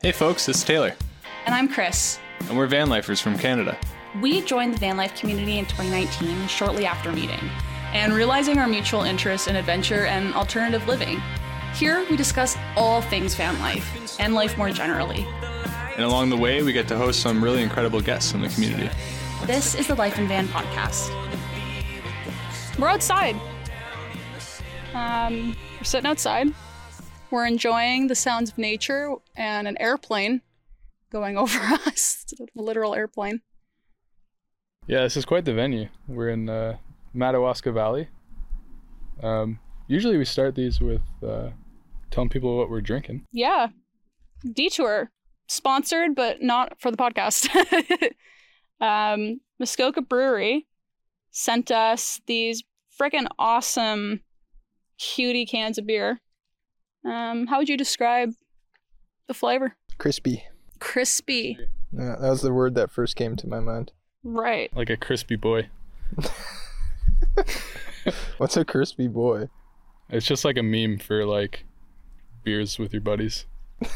Hey folks, it's Taylor, And I'm Chris. and we're van lifers from Canada. We joined the van life community in 2019, shortly after meeting, and realizing our mutual interest in adventure and alternative living. Here, we discuss all things van life and life more generally. And along the way, we get to host some really incredible guests in the community. This is the Life in Van podcast. We're outside. Um, we're sitting outside. We're enjoying the sounds of nature and an airplane going over us, a literal airplane. Yeah, this is quite the venue. We're in uh, Madawaska Valley. Um, usually we start these with uh, telling people what we're drinking. Yeah. Detour. Sponsored, but not for the podcast. um, Muskoka Brewery sent us these freaking awesome cutie cans of beer. Um, how would you describe the flavor? Crispy. Crispy. Yeah, that was the word that first came to my mind. Right. Like a crispy boy. What's a crispy boy? It's just like a meme for like beers with your buddies. Like,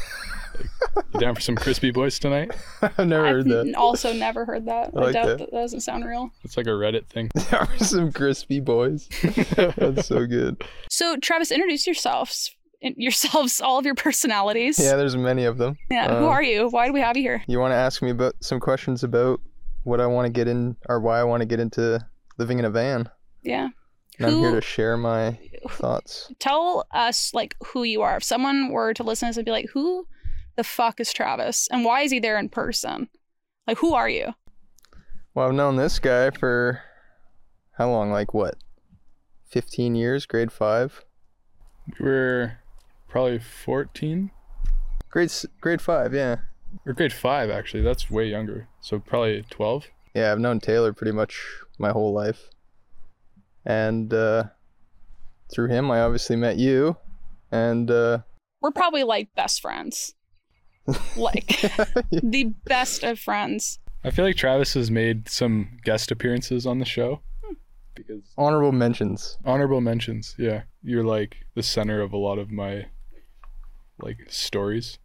you down for some crispy boys tonight? I've never heard I've that. also never heard that. I I, like doubt that. that. that doesn't sound real. It's like a Reddit thing. There are some crispy boys. That's so good. So, Travis, introduce yourselves. In- Yourselves, all of your personalities. Yeah, there's many of them. Yeah, Who Um, are you? Why do we have you here? You want to ask me about some questions about what I want to get in or why I want to get into living in a van? Yeah. And I'm here to share my thoughts. tell us like who you are. If someone were to listen to this and be like, "Who the fuck is Travis, and why is he there in person? Like, who are you?" Well, I've known this guy for how long? Like what? 15 years, grade 5. We were probably 14 Grade grade 5, yeah. or grade 5 actually. That's way younger. So probably 12. Yeah, I've known Taylor pretty much my whole life. And uh, through him, I obviously met you. And uh, We're probably like best friends, like the best of friends. I feel like Travis has made some guest appearances on the show because honorable mentions. honorable mentions. Yeah, you're like the center of a lot of my like stories.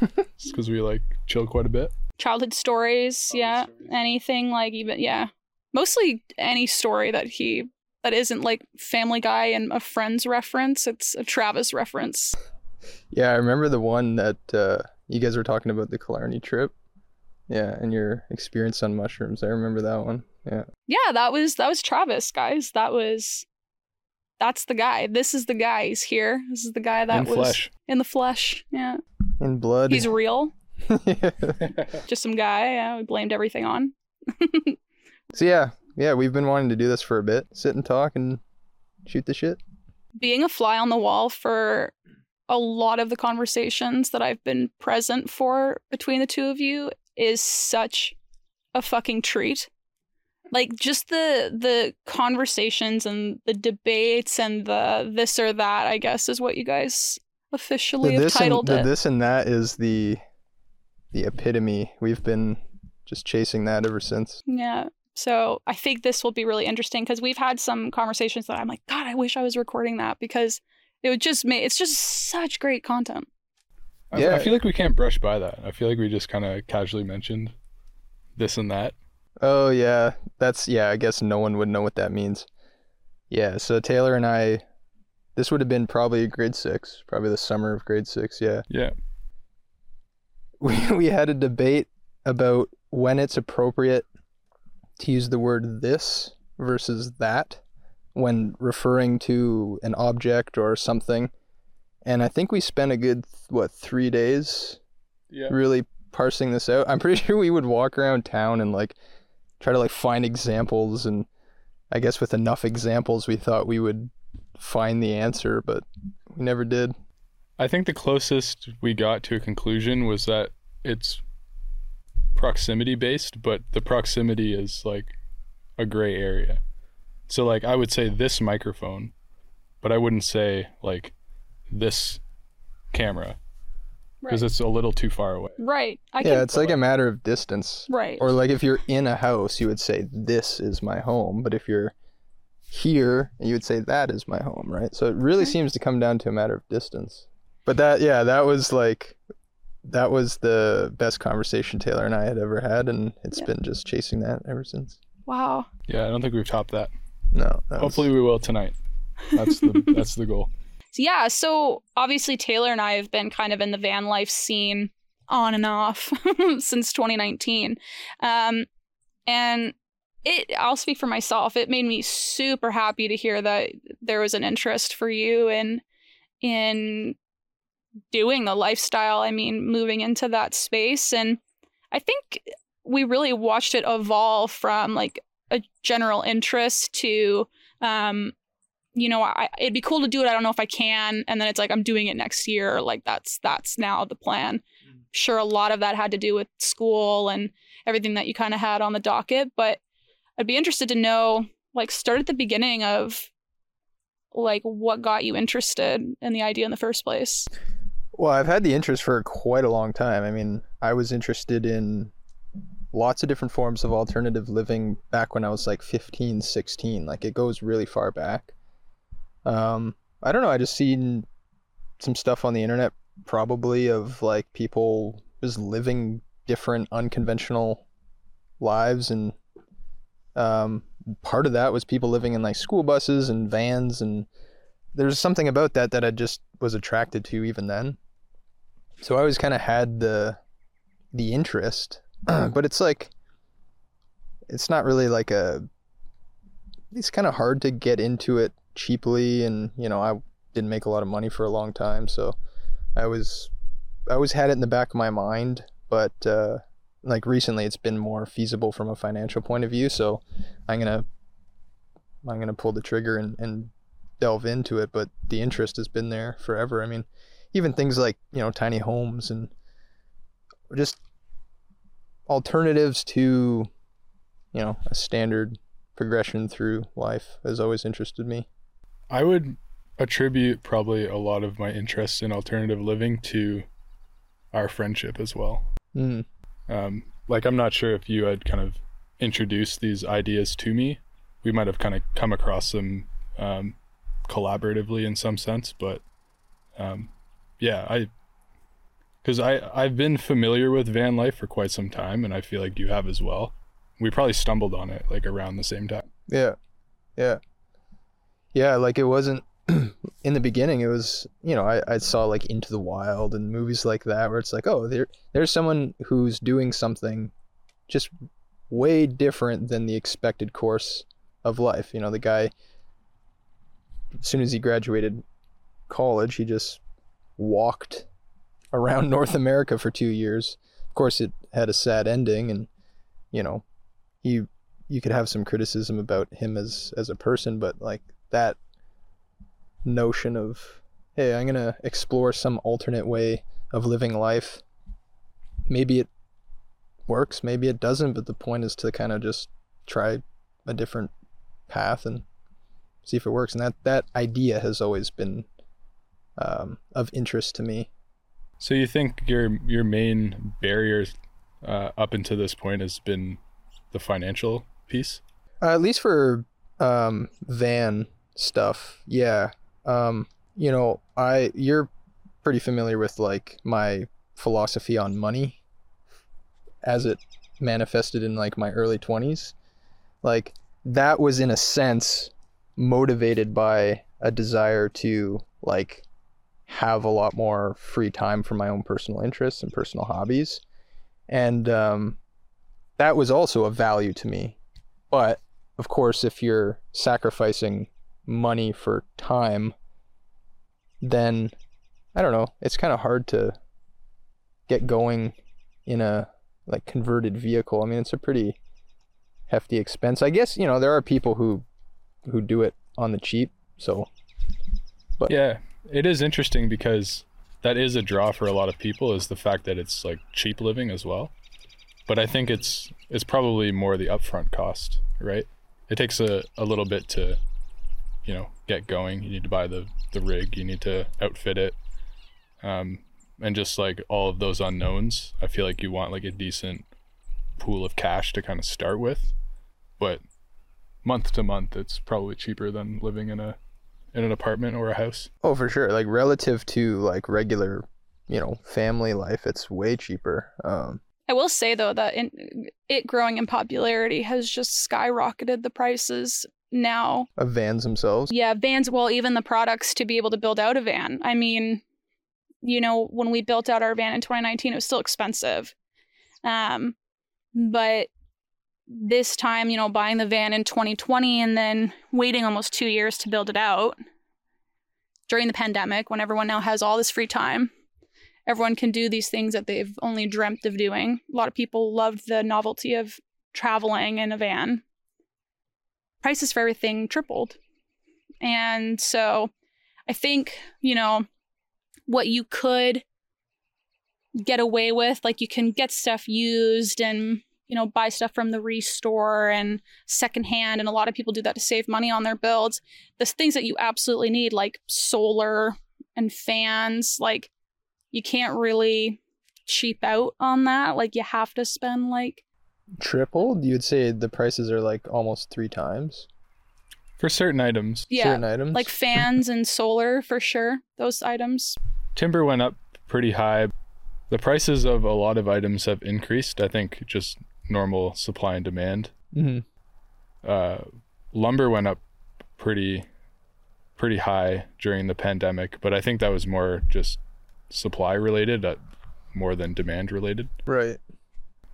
because we like chill quite a bit. Childhood stories, yeah. Anything like even yeah, mostly any story that he that isn't like Family Guy and a Friends reference. It's a Travis reference. Yeah, I remember the one that uh, you guys were talking about the Killarney trip. Yeah, and your experience on mushrooms. I remember that one. Yeah. Yeah, that was that was Travis, guys. That was that's the guy. This is the guy. He's here. This is the guy that In was flesh. in the flesh. Yeah, In blood. he's real. Just some guy. Yeah, we blamed everything on. so yeah, yeah, we've been wanting to do this for a bit. Sit and talk and shoot the shit. Being a fly on the wall for a lot of the conversations that I've been present for between the two of you is such a fucking treat. Like just the the conversations and the debates and the this or that, I guess, is what you guys officially The have this, and, titled the it. this and that is the the epitome. We've been just chasing that ever since. Yeah. So I think this will be really interesting because we've had some conversations that I'm like, God, I wish I was recording that because it would just make it's just such great content. I- Yeah. I feel like we can't brush by that. I feel like we just kind of casually mentioned this and that. Oh yeah, that's yeah. I guess no one would know what that means. Yeah, so Taylor and I, this would have been probably grade six, probably the summer of grade six. Yeah, Yeah. we we had a debate about when it's appropriate to use the word this versus that when referring to an object or something. And I think we spent a good what three days Yeah. really parsing this out. I'm pretty sure we would walk around town and like try to like find examples and I guess with enough examples we thought we would find the answer, but we never did. I think the closest we got to a conclusion was that it's proximity based, but the proximity is like a gray area. So like I would say this microphone, but I wouldn't say like this camera because Right. it's a little too far away. Right. I yeah, it's like a matter of distance. right. Or like if you're in a house, you would say this is my home, but if you're here, you would say that is my home, right? So it really Okay. seems to come down to a matter of distance. But that yeah, that was like that was the best conversation Taylor and I had ever had, and it's Yeah. been just chasing that ever since. Wow. Yeah, I don't think we've topped that. No, that was- Hopefully, we will tonight. That's the that's the goal. Yeah, so obviously Taylor and I have been kind of in the van life scene on and off since 2019. Um, and it I'll speak for myself. It made me super happy to hear that there was an interest for you in in doing the lifestyle. I mean, moving into that space and I think we really watched it evolve from like a general interest to um you know, I, it'd be cool to do it. I don't know if I can. And then it's like, I'm doing it next year. Like that's, that's now the plan. Mm-hmm. Sure. A lot of that had to do with school and everything that you kind of had on the docket, but I'd be interested to know, like start at the beginning of like what got you interested in the idea in the first place. Well, I've had the interest for quite a long time. I mean, I was interested in lots of different forms of alternative living back when I was like 15, 16. Like it goes really far back. Um, I don't know. I just seen some stuff on the internet, probably of like people just living different, unconventional lives, and um, part of that was people living in like school buses and vans, and there's something about that that I just was attracted to even then. So I always kind of had the the interest, but it's like it's not really like a. It's kind of hard to get into it cheaply, and you know I didn't make a lot of money for a long time, so I was I always had it in the back of my mind, but uh, like recently it's been more feasible from a financial point of view, so I'm gonna I'm gonna pull the trigger and, and delve into it, but the interest has been there forever. I mean, even things like you know tiny homes and just alternatives to you know a standard progression through life has always interested me. I would attribute probably a lot of my interest in alternative living to our friendship as well. Mm. Um, like I'm not sure if you had kind of introduced these ideas to me. We might have kind of come across them um, collaboratively in some sense, but um, yeah, I because I I've been familiar with van life for quite some time, and I feel like you have as well. We probably stumbled on it like around the same time. Yeah. Yeah. Yeah, like it wasn't in the beginning it was you know, I, I saw like Into the Wild and movies like that where it's like, oh, there there's someone who's doing something just way different than the expected course of life. You know, the guy as soon as he graduated college, he just walked around North America for two years. Of course it had a sad ending and you know, he you could have some criticism about him as as a person, but like that notion of hey, I'm gonna explore some alternate way of living life. Maybe it works, maybe it doesn't, but the point is to kind of just try a different path and see if it works. And that that idea has always been um, of interest to me. So you think your your main barrier uh, up until this point has been the financial piece? Uh, at least for um, van stuff, yeah. Um, you know, I you're pretty familiar with like my philosophy on money as it manifested in like my early 20s. Like that was in a sense motivated by a desire to like have a lot more free time for my own personal interests and personal hobbies. And um, that was also a value to me. But of course, if you're sacrificing money for time, then I don't know, it's kind of hard to get going in a like converted vehicle. I mean, it's a pretty hefty expense. I guess, you know, there are people who who do it on the cheap, so But- Yeah, it is interesting because that is a draw for a lot of people is the fact that it's like cheap living as well. But I think it's it's probably more the upfront cost, right? It takes a, a little bit to, you know, get going. You need to buy the, the rig, you need to outfit it. Um, and just like all of those unknowns, I feel like you want like a decent pool of cash to kind of start with. But month to month it's probably cheaper than living in a in an apartment or a house. Oh, for sure. Like relative to like regular you know, family life, it's way cheaper. Um, I will say though that in, it growing in popularity has just skyrocketed the prices now. of vans themselves. Yeah, vans, well, even the products to be able to build out a van. I mean, you know, when we built out our van in 2019, it was still expensive. Um, but this time, you know, buying the van in 2020 and then waiting almost two years to build it out during the pandemic when everyone now has all this free time. Everyone can do these things that they've only dreamt of doing. A lot of people loved the novelty of traveling in a van. Prices for everything tripled. And so I think, you know, what you could get away with, like you can get stuff used and, you know, buy stuff from the restore and secondhand. And a lot of people do that to save money on their builds. The things that you absolutely need, like solar and fans, like you can't really cheap out on that. Like you have to spend like Tripled? You'd say the prices are like almost three times For certain items, yeah, certain items. like fans and solar for sure. Those items. timber went up pretty high. The prices of a lot of items have increased. I think just normal supply and demand. hmm Uh, lumber went up pretty pretty high during the pandemic, but I think that was more just supply related, uh, more than demand related. Right.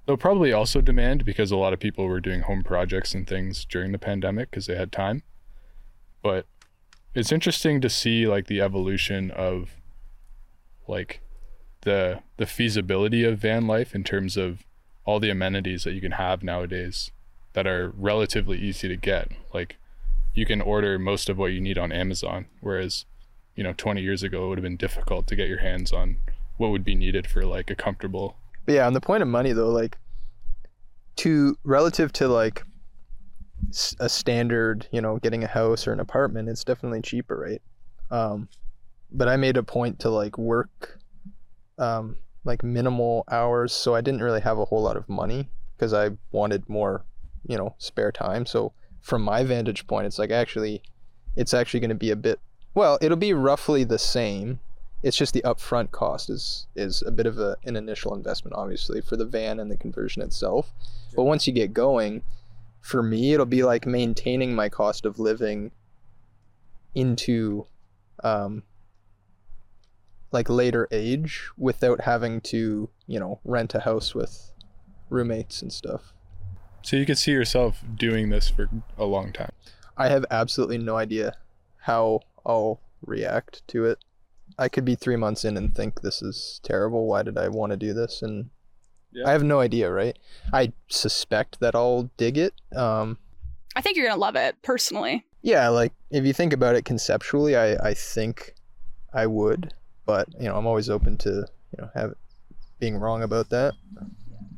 Though probably also demand because a lot of people were doing home projects and things during the pandemic because they had time. But it's interesting to see like the evolution of like the the feasibility of van life in terms of all the amenities that you can have nowadays that are relatively easy to get. Like you can order most of what you need on Amazon, whereas you know 20 years ago it would have been difficult to get your hands on what would be needed for like a comfortable But yeah, on the point of money though, like to relative to like a standard, you know, getting a house or an apartment, it's definitely cheaper, right? Um, but I made a point to like work, um, like minimal hours, so I didn't really have a whole lot of money because I wanted more, you know, spare time. So from my vantage point, it's like actually, it's actually going to be a bit. Well, it'll be roughly the same it's just the upfront cost is is a bit of a, an initial investment obviously for the van and the conversion itself. But once you get going for me it'll be like maintaining my cost of living into um like later age without having to you know rent a house with roommates and stuff. So you could see yourself doing this for a long time. i have absolutely no idea how i'll react to it i could be three months in and think this is terrible. Why did i want to do this? And Yeah. i have no idea right? I suspect that i'll dig it um I think you're gonna love it personally. yeah like if you think about it conceptually i i think i would but you know i'm always open to you know have being wrong about that.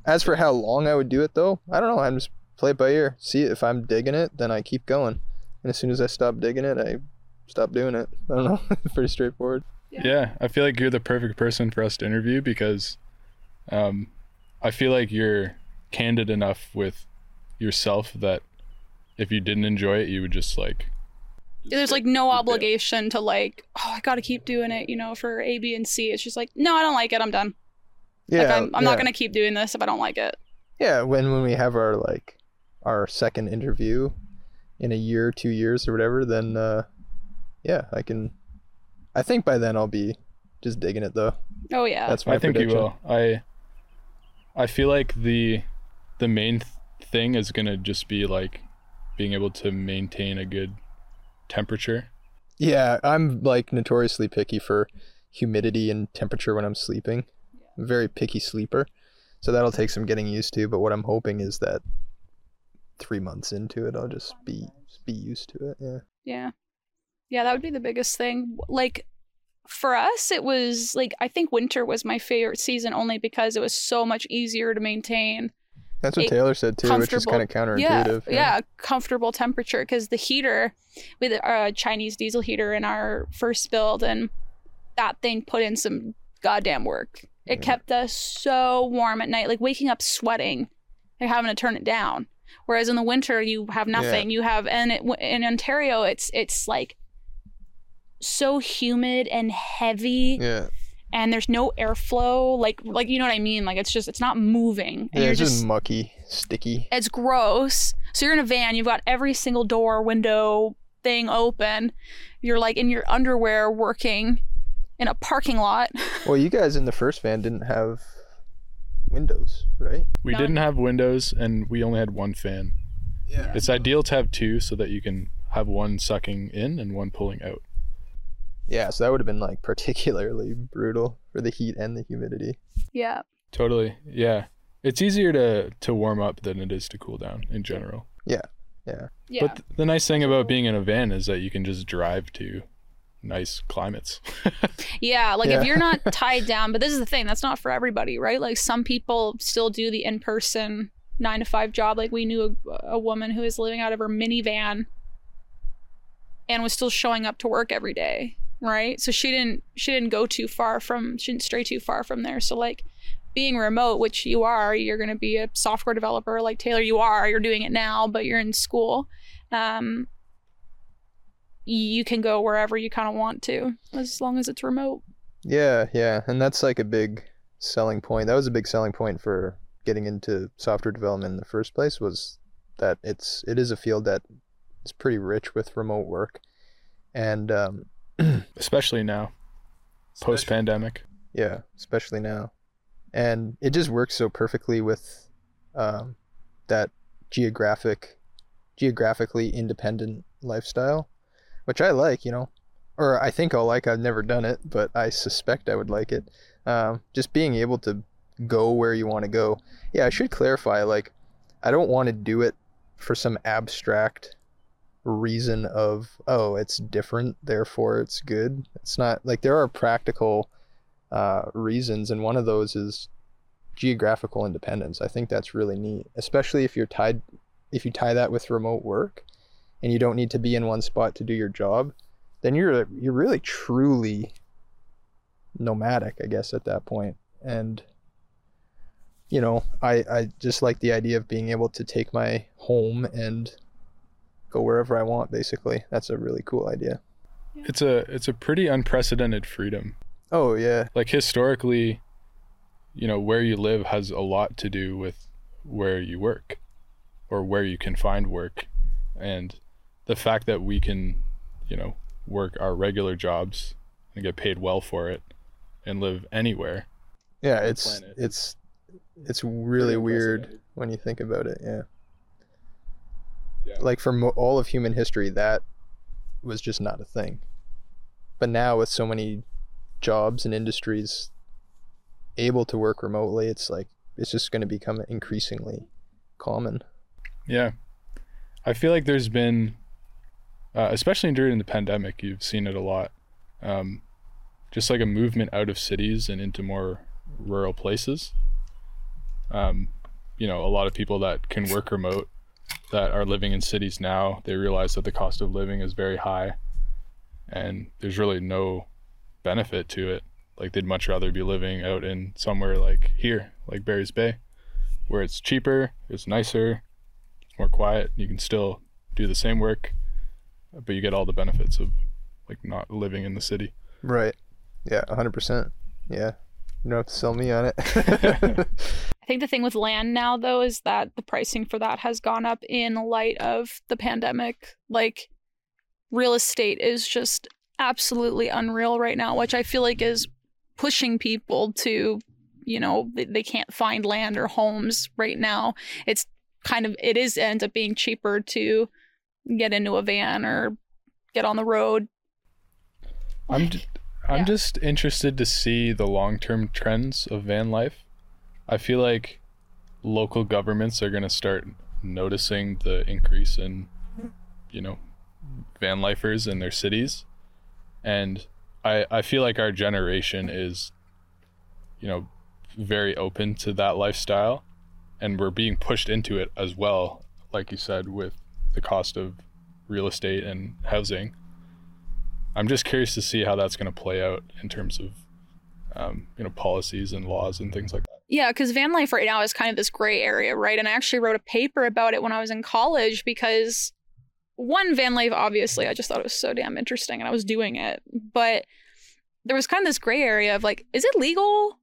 As for how long i would do it though i don't know. I'm just play it by ear. See if i'm digging it then i keep going. And as soon as i stop digging it i stop doing it. I don't know. Pretty straightforward Yeah. Yeah. I feel like you're the perfect person for us to interview because um, I feel like you're candid enough with yourself that if you didn't enjoy it, you would just like. There's like no Keep it. obligation to like, oh, I gotta keep doing it, you know, for A, B, and C. It's just like, no, I don't like it. I'm done. yeah like, I'm, I'm yeah. not gonna keep doing this if I don't like it. yeah when when we have our like our second interview in a year two years or whatever then uh yeah i can i think by then i'll be just digging it though Oh yeah. that's my I think prediction. you will. I. I feel like the the main th- thing is gonna just be like being able to maintain a good temperature. yeah i'm like notoriously picky for humidity and temperature when i'm sleeping I'm a very picky sleeper so that'll take some getting used to but what i'm hoping is that three months into it i'll just be be used to it yeah Yeah. Yeah, that would be the biggest thing. Like for us, it was like I think winter was my favorite season only because it was so much easier to maintain. that's what taylor said too which is kind of counterintuitive Yeah, yeah, comfortable temperature because the heater with a Chinese diesel heater in our first build and that thing put in some goddamn work. It Yeah. kept us so warm at night, like waking up sweating and having to turn it down. Whereas in the winter you have nothing. You have and it, in Ontario it's it's like so humid and heavy yeah and there's no airflow. Like like you know what I mean? Like it's just it's not moving. And Yeah, you're it's just, just mucky, sticky. it's gross. So you're in a van, you've got every single door, window, thing open. You're like in your underwear working in a parking lot. Well, you guys in the first van didn't have windows, right? We No. didn't have windows and we only had one fan. Yeah. It's ideal to have two so that you can have one sucking in and one pulling out. Yeah, so that would have been like particularly brutal for the heat and the humidity. Yeah. Totally. Yeah. It's easier to to warm up than it is to cool down in general. Yeah. Yeah. yeah. But th- the nice thing about being in a van is that you can just drive to nice climates. Yeah, like Yeah. if you're not tied down, but this is the thing, that's not for everybody, right? Like some people still do the in person nine to five job. Like we knew a, a woman who was living out of her minivan and was still showing up to work every day, right? So she didn't she didn't go too far from she didn't stray too far from there. So like being remote, which you are, you're gonna be a software developer like Taylor, you are, you're doing it now, but you're in school. Um you can go wherever you kind of want to as long as it's remote. Yeah, yeah, and that's like a big selling point. That was a big selling point for getting into software development in the first place was that it's it is a field that is pretty rich with remote work, and um, Especially now, post pandemic. yeah, especially now, and it just works so perfectly with um, that geographic, geographically independent lifestyle, which I like. You know, or I think I'll like. I've never done it, but I suspect I would like it. Um, just being able to go where you want to go. Yeah, I should clarify. Like, I don't want to do it for some abstract reason of oh it's different therefore it's good. It's not like there are practical uh, reasons and one of those is geographical independence. I think that's really neat especially if you're tied if you tie that with remote work and you don't need to be in one spot to do your job then you're you're really truly nomadic i guess at that point. And you know i i just like the idea of being able to take my home and go wherever i want basically that's a really cool idea It's a it's a pretty unprecedented freedom. oh yeah Like historically, you know, where you live has a lot to do with where you work or where you can find work. And the fact that we can, you know, work our regular jobs and get paid well for it and live anywhere. yeah it's it's it's really weird when you think about it yeah Yeah. like for mo- all of human history that was just not a thing but now with so many jobs and industries able to work remotely it's like it's just going to become increasingly common Yeah. I feel like there's been, uh, especially during the pandemic, you've seen it a lot. Um, just like a movement out of cities and into more rural places. Um, you know, a lot of people that can work remote that are living in cities now, they realize that the cost of living is very high and there's really no benefit to it. Like they'd much rather be living out in somewhere like here, like Barry's Bay, where it's cheaper, it's nicer, it's more quiet. You can still do the same work, but you get all the benefits of like not living in the city. right yeah 100% yeah you don't have to sell me on it I think the thing with land now, though, is that the pricing for that has gone up in light of the pandemic. Like, real estate is just absolutely unreal right now, which I feel like is pushing people to, you know, they, can't find land or homes right now. It's kind of, it is ends up being cheaper to get into a van or get on the road. I'm j- I'm Yeah. just interested to see the long-term trends of van life. I feel like local governments are going to start noticing the increase in you know van lifers in their cities. And I I feel like our generation is you know very open to that lifestyle. And we're being pushed into it as well like you said with the cost of real estate and housing. I'm just curious to see how that's going to play out in terms of, um, you know, policies and laws and things like that. Yeah, because van life right now is kind of this gray area, right? And I actually wrote a paper about it when I was in college because one, van life, obviously, I just thought it was so damn interesting and I was doing it. But there was kind of this gray area of like, is it legal?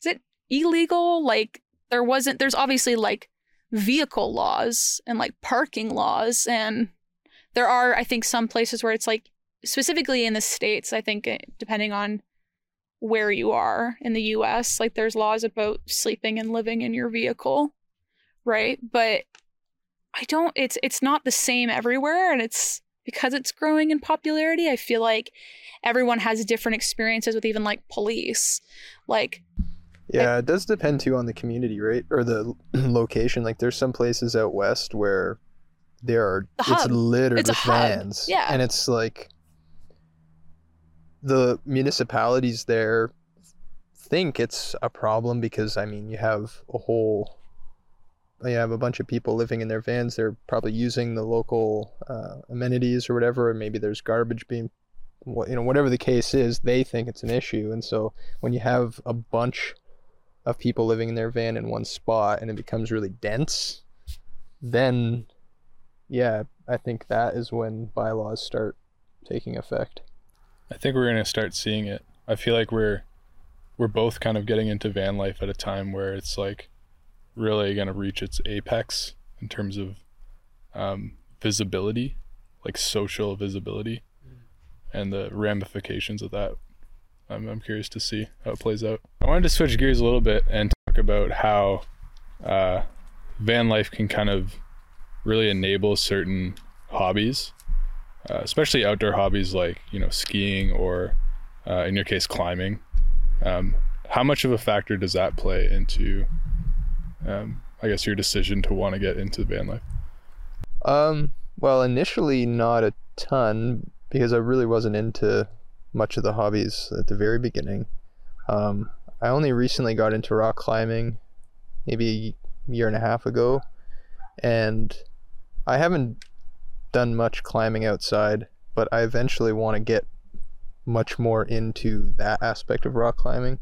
Is it illegal? Like there wasn't. There's obviously like vehicle laws and like parking laws, and there are I think some places where it's like specifically in the states. I think eh, depending on where you are in the US. Like there's laws about sleeping and living in your vehicle, right? But I don't it's it's not the same everywhere and it's because it's growing in popularity, I feel like everyone has different experiences with even like police. Like Yeah, it does depend too on the community, right? Or the location. Like there's some places out west where there are The it's littered It's with vans. Yeah. And it's like the municipalities there think it's a problem because I mean you have a whole you have a bunch of people living in their vans. They're probably using the local uh, amenities or whatever, or maybe there's garbage being, you know, whatever the case is. They think it's an issue, and so when you have a bunch of people living in their van in one spot and it becomes really dense, then yeah, I think that is when bylaws start taking effect. I think we're gonna start seeing it. I feel like we're we're both kind of getting into van life at a time where it's like really gonna reach its apex in terms of um, visibility, like social visibility, and the ramifications of that. I'm, I'm curious to see how it plays out. I wanted to switch gears a little bit and talk about how uh, van life can kind of really enable certain hobbies uh, especially outdoor hobbies like you know skiing or uh, in your case climbing um, how much of a factor does that play into um, i guess your decision to want to get into the van life Um, well, initially not a ton because I really wasn't into much of the hobbies at the very beginning. Um, I only recently got into rock climbing, maybe a year and a half ago, and I haven't done much climbing outside, but I eventually want to get much more into that aspect of rock climbing,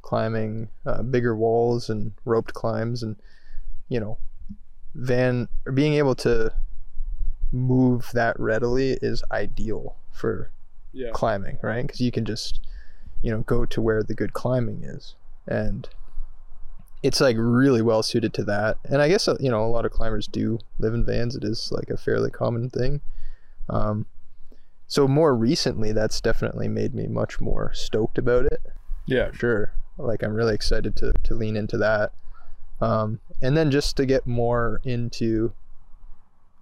climbing uh, bigger walls and roped climbs, and you know, van or being able to move that readily is ideal for yeah climbing, right? Because you can just, you know, go to where the good climbing is, and it's like really well suited to that. And I guess uh, you know a lot of climbers do live in vans. It is like a fairly common thing. Um, so more recently, that's definitely made me much more stoked about it. yeah sure. Like I'm really excited to to lean into that. Um, and then just to get more into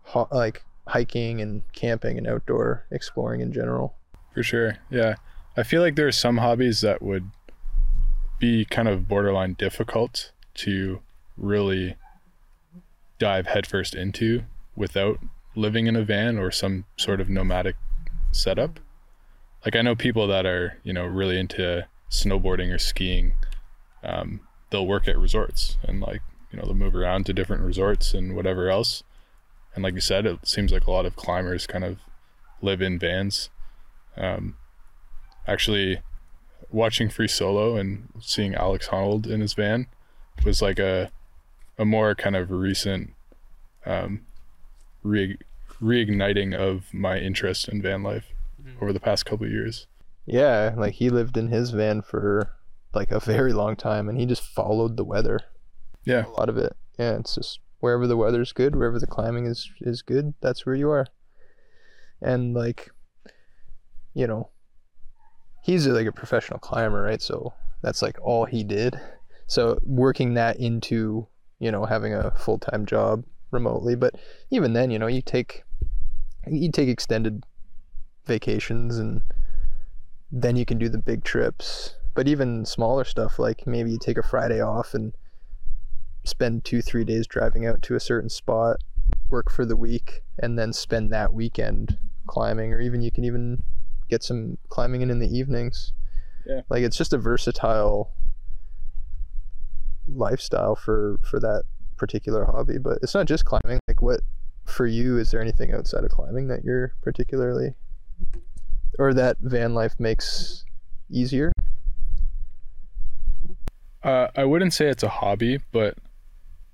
ho- like hiking and camping and outdoor exploring in general. for sure yeah i feel like there are some hobbies that would be kind of borderline difficult to really dive headfirst into without living in a van or some sort of nomadic setup. Like I know people that are, you know, really into snowboarding or skiing. Um, they'll work at resorts and like, you know, they'll move around to different resorts and whatever else. And like you said, it seems like a lot of climbers kind of live in vans. Um, actually, watching Free Solo and seeing Alex Honnold in his van was like a a more kind of recent um, re- reigniting of my interest in van life over the past couple of years. Yeah, like he lived in his van for like a very long time and he just followed the weather. Yeah, A lot of it. Yeah, it's just wherever the weather's good, wherever the climbing is is good, that's where you are. And like you know, he's like a professional climber, right? So that's like all he did. So working that into, you know, having a full-time job remotely, but even then, you know, you take you take extended vacations and then you can do the big trips. But even smaller stuff like maybe you take a Friday off and spend 2-3 days driving out to a certain spot, work for the week and then spend that weekend climbing or even you can even get some climbing in in the evenings. Yeah. Like it's just a versatile lifestyle for for that particular hobby, but it's not just climbing. Like what for you is there anything outside of climbing that you're particularly or that van life makes easier? uh, I wouldn't say it's a hobby, but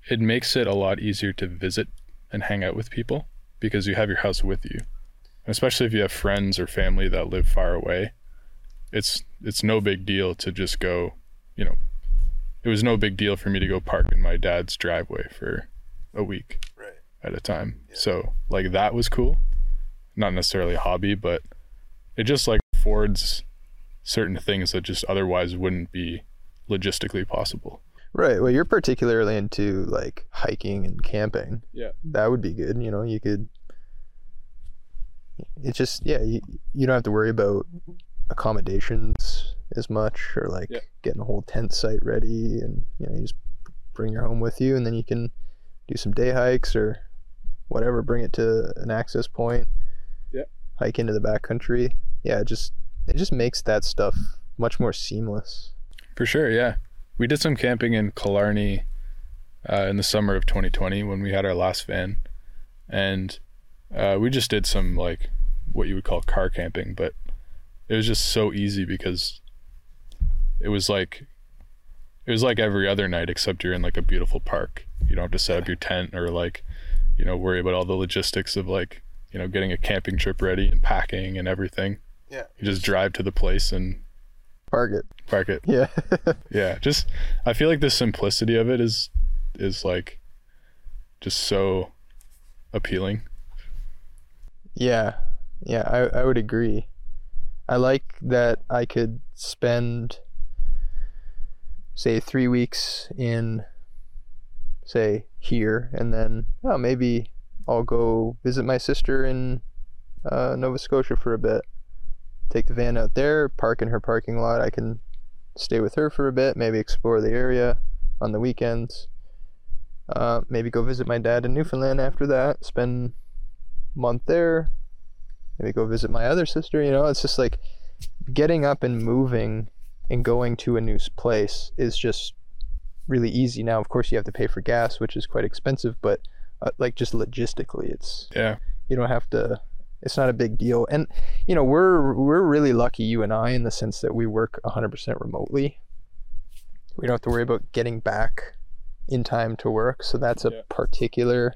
it makes it a lot easier to visit and hang out with people because you have your house with you. And especially if you have friends or family that live far away, it's it's no big deal to just go, you know, it was no big deal for me to go park in my dad's driveway for a week Right. at a time. So like that was cool. Not necessarily a hobby, but it just like affords certain things that just otherwise wouldn't be logistically possible. Right. Well, you're particularly into like hiking and camping. Yeah. That would be good. You know, you could. It's just yeah, you, you don't have to worry about accommodations as much or like Yeah. getting a whole tent site ready and you know you just bring your home with you and then you can do some day hikes or whatever bring it to an access point Yeah. hike into the backcountry yeah it just it just makes that stuff much more seamless For sure, yeah. We did some camping in Killarney uh, in the summer of 2020 when we had our last van, and uh, we just did some like what you would call car camping, but it was just so easy because it was like it was like every other night except you're in like a beautiful park. You don't have to set up your tent or like you know worry about all the logistics of like you know getting a camping trip ready and packing and everything. Yeah. You just drive to the place and park it park it. yeah yeah just i feel like the simplicity of it is is like just so appealing Yeah, yeah, I, I would agree. I like that I could spend, say, three weeks in, say, here, and then, oh, maybe I'll go visit my sister in uh, Nova Scotia for a bit. Take the van out there, park in her parking lot. I can stay with her for a bit, maybe explore the area on the weekends. Uh, maybe go visit my dad in Newfoundland after that, spend month there. Maybe go visit my other sister. You know, it's just like getting up and moving and going to a new place is just really easy. Now, of course, you have to pay for gas, which is quite expensive, but uh, like just logistically, it's yeah you don't have to. It's not a big deal, and you know we're we're really lucky, you and I, in the sense that we work 100% remotely. We don't have to worry about getting back in time to work, so that's a Yeah. particular,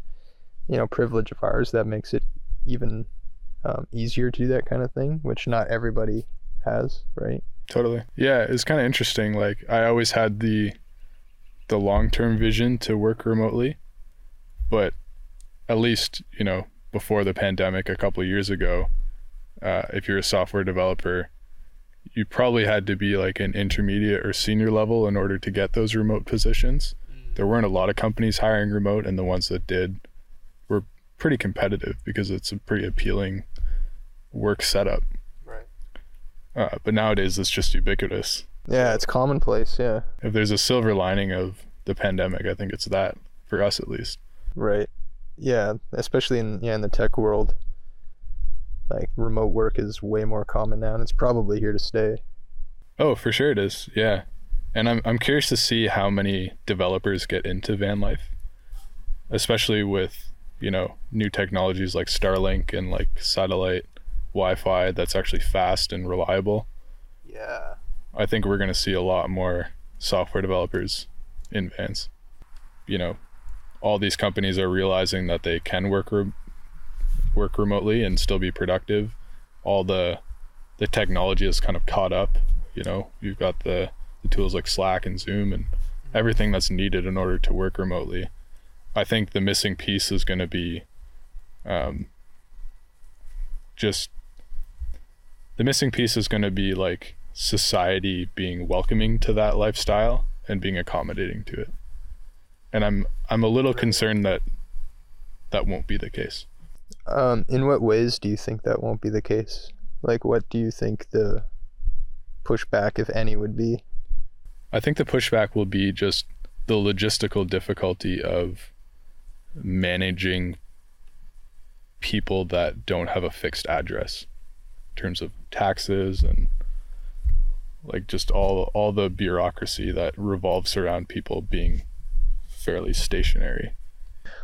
you know, privilege of ours that makes it even um, easier to do that kind of thing, which not everybody has, right? totally. Yeah it's kind of interesting like i always had the the long-term vision to work remotely but at least you know before the pandemic a couple of years ago uh, if you're a software developer you probably had to be like an intermediate or senior level in order to get those remote positions. There weren't a lot of companies hiring remote and the ones that did were pretty competitive because it's a pretty appealing work setup Right. uh, but nowadays it's just ubiquitous Yeah, it's commonplace. Yeah, if there's a silver lining of the pandemic i think it's that for us at least right. Yeah, especially in yeah in the tech world, like remote work is way more common now, and it's probably here to stay. oh for sure it is yeah and i'm, I'm curious to see how many developers get into van life especially with you know new technologies like starlink and like satellite wi-fi that's actually fast and reliable Yeah. I think we're going to see a lot more software developers in vans. You know, all these companies are realizing that they can work re- work remotely and still be productive. All the the technology is kind of caught up. You know, you've got the, the tools like Slack and Zoom and everything that's needed in order to work remotely. I think the missing piece is going to be um, just the missing piece is going to be like society being welcoming to that lifestyle and being accommodating to it. And I'm I'm a little concerned that that won't be the case. Um, in what ways do you think that won't be the case? Like, what do you think the pushback, if any, would be? I think the pushback will be just the logistical difficulty of managing people that don't have a fixed address in terms of taxes and like just all all the bureaucracy that revolves around people being fairly stationary.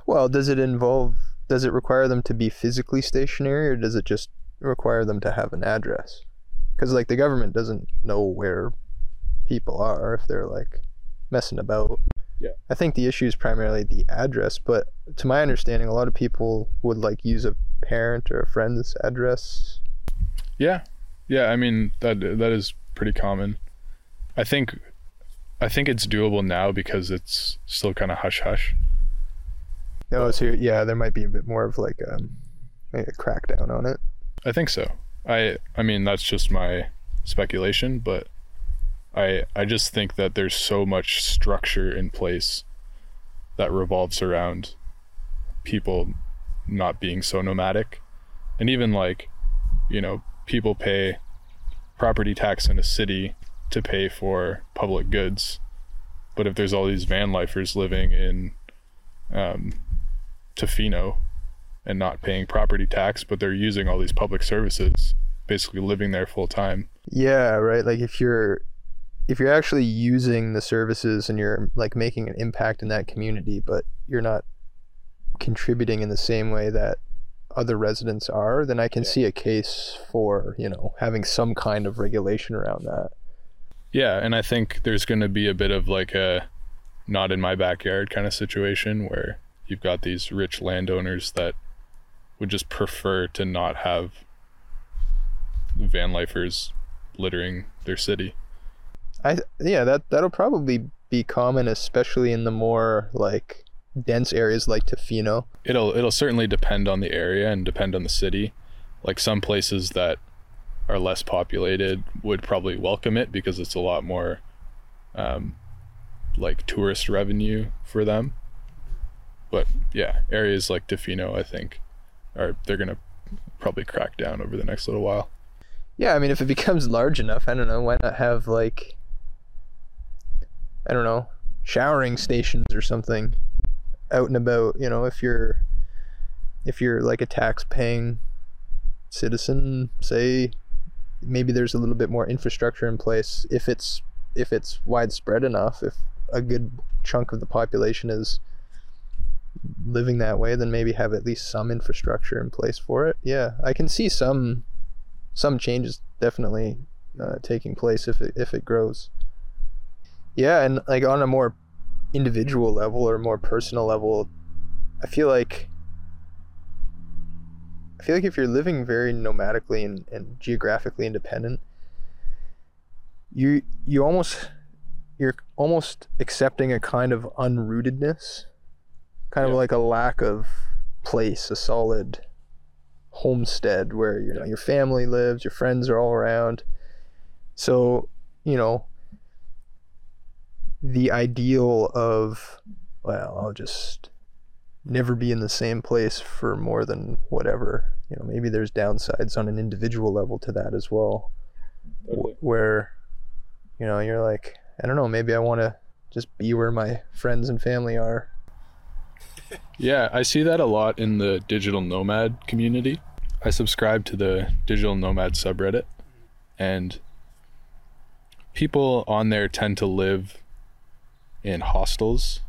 Well, does it involve? Does it require them to be physically stationary, or does it just require them to have an address? Because like the government doesn't know where people are if they're like messing about. Yeah. I think the issue is primarily the address, but to my understanding, a lot of people would like use a parent or a friend's address. Yeah. Yeah, I mean that that is pretty common. I think I think it's doable now because it's still kind of hush hush. No, so yeah, there might be a bit more of like um, maybe a crackdown on it. I think so. I I mean that's just my speculation, but I I just think that there's so much structure in place that revolves around people not being so nomadic. And even like, you know, people pay property tax in a city to pay for public goods. But if there's all these van lifers living in um, Tofino and not paying property tax, but they're using all these public services, basically living there full time. Yeah, right. Like if you're if you're actually using the services and you're like making an impact in that community, but you're not contributing in the same way that other residents are, then I can Yeah. see a case for, you know, having some kind of regulation around that. Yeah, and I think there's going to be a bit of like a not in my backyard kind of situation where you've got these rich landowners that would just prefer to not have van lifers littering their city. I yeah, that that'll probably be common especially in the more like dense areas like Tofino. It'll it'll certainly depend on the area and depend on the city. Like some places that are less populated would probably welcome it because it's a lot more um, like tourist revenue for them. But yeah, areas like Tofino, I think, are they're gonna probably crack down over the next little while. Yeah, I mean if it becomes large enough, I don't know, why not have like I don't know, showering stations or something out and about, you know, if you're if you're like a tax paying citizen, say maybe there's a little bit more infrastructure in place if it's if it's widespread enough, if a good chunk of the population is living that way, then maybe have at least some infrastructure in place for it. Yeah, I can see some some changes definitely uh, taking place if it if it grows. Yeah, and like on a more individual level or more personal level, I feel like I feel like if you're living very nomadically and, and geographically independent, you you almost you're almost accepting a kind of unrootedness, kind of like a lack of place, a solid homestead where you know your family lives, your friends are all around. So, you know, the ideal of well, I'll just never be in the same place for more than whatever. You know, maybe there's downsides on an individual level to that as well. wh- Where, you know, you're like, I don't know, maybe I want to just be where my friends and family are. Yeah, I see that a lot in the digital nomad community. I subscribe to the digital nomad subreddit, and people on there tend to live in hostels,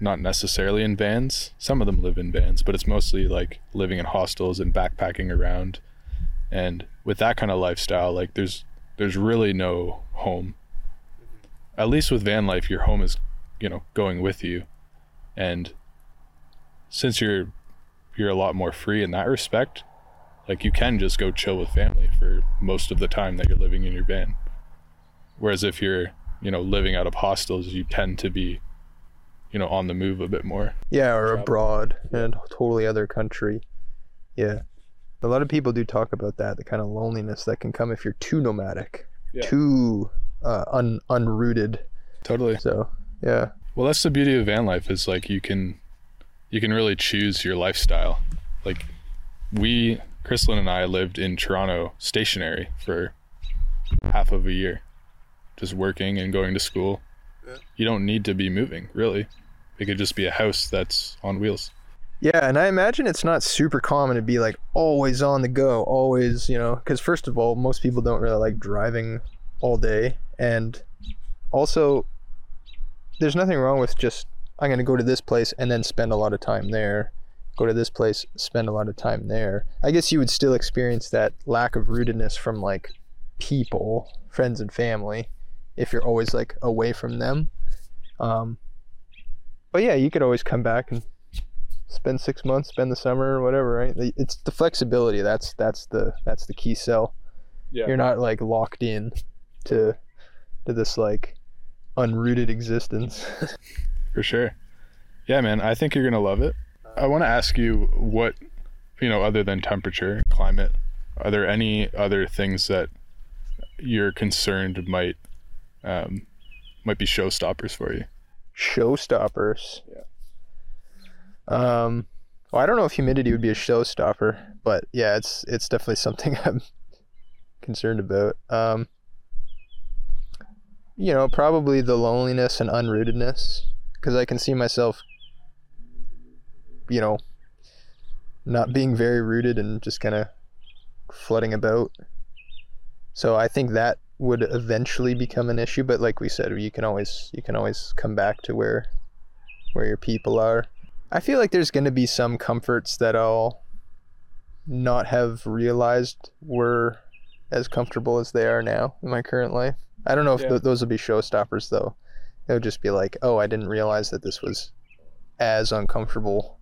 not necessarily in vans. Some of them live in vans, but it's mostly like living in hostels and backpacking around. And with that kind of lifestyle, like there's there's really no home. At least with van life, your home is, you know, going with you. And since you're you're a lot more free in that respect, like you can just go chill with family for most of the time that you're living in your van. Whereas if you're, you know, living out of hostels, you tend to be, you know, on the move a bit more. Yeah, or Travel. abroad in a totally other country. Yeah. A lot of people do talk about that, the kind of loneliness that can come if you're too nomadic, Yeah. too uh, un- unrooted. Totally. So, yeah. Well, that's the beauty of van life is like you can you can really choose your lifestyle. Like we Chrislyn and I lived in Toronto stationary for half of a year. Just working and going to school. You don't need to be moving, really. It could just be a house that's on wheels. Yeah, and I imagine it's not super common to be like always on the go, always, you know, because first of all, most people don't really like driving all day. And also, there's nothing wrong with just, I'm going to go to this place and then spend a lot of time there, go to this place, spend a lot of time there. I guess you would still experience that lack of rootedness from like people, friends, and family if you're always like away from them. Um, but yeah, you could always come back and spend six months, spend the summer or whatever, right? It's the flexibility. That's that's the that's the key sell. Yeah. You're not like locked in to to this like unrooted existence. For sure. Yeah, man, I think you're going to love it. I want to ask you what, you know, other than temperature, climate, are there any other things that you're concerned might um, might be showstoppers for you? Showstoppers. Yeah. Um well, I don't know if humidity would be a showstopper, but yeah, it's it's definitely something I'm concerned about. Um you know, probably the loneliness and unrootedness because I can see myself you know not being very rooted and just kind of flooding about. So I think that would eventually become an issue, but like we said, you can always you can always come back to where where your people are. I feel like there's going to be some comforts that I'll not have realized were as comfortable as they are now in my current life. I don't know if Yeah. th- those will be showstoppers though. It would just be like, oh, I didn't realize that this was as uncomfortable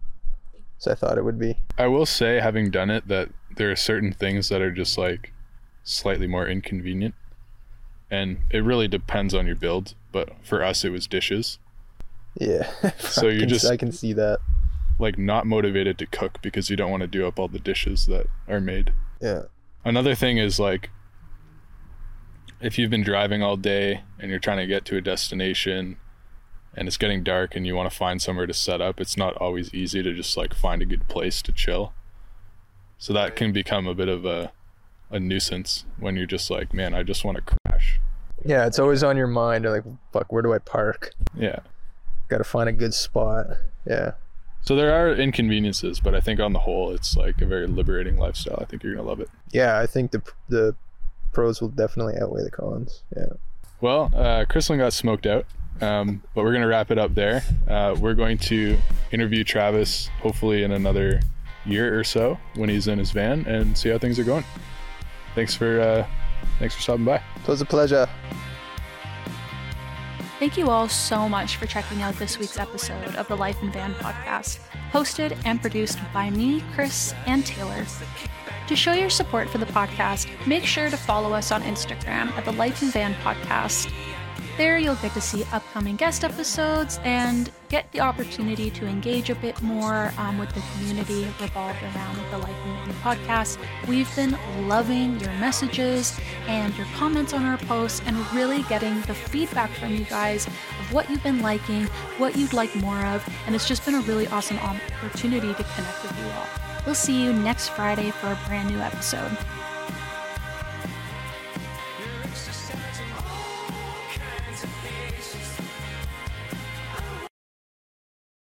as I thought it would be. I will say, having done it, that there are certain things that are just like slightly more inconvenient. And it really depends on your build. But for us, it was dishes. Yeah. So you can- just- I can see that. Like, not motivated to cook because you don't want to do up all the dishes that are made. Yeah. Another thing is like if you've been driving all day and you're trying to get to a destination and it's getting dark and you want to find somewhere to set up, it's not always easy to just like find a good place to chill. So that can become a bit of a a nuisance when you're just like, man, I just want to crash. Yeah, it's always on your mind. You're like, fuck, where do I park? Yeah. Got to find a good spot. Yeah. So there are inconveniences, but I think on the whole it's like a very liberating lifestyle. I think you're going to love it. Yeah, I think the the pros will definitely outweigh the cons. Yeah. Well, uh, Chrislin got smoked out, um, but we're going to wrap it up there. Uh, we're going to interview Travis hopefully in another year or so when he's in his van and see how things are going. Thanks for uh, thanks for stopping by. It was a pleasure. Thank you all so much for checking out this week's episode of the Life in Van podcast, hosted and produced by me, Chris, and Taylor. To show your support for the podcast, make sure to follow us on Instagram at the Life in Van podcast. There, you'll get to see upcoming guest episodes and get the opportunity to engage a bit more um, with the community revolved around the Life in Van podcast. We've been loving your messages and your comments on our posts and really getting the feedback from you guys of what you've been liking, what you'd like more of, and it's just been a really awesome opportunity to connect with you all. We'll see you next Friday for a brand new episode.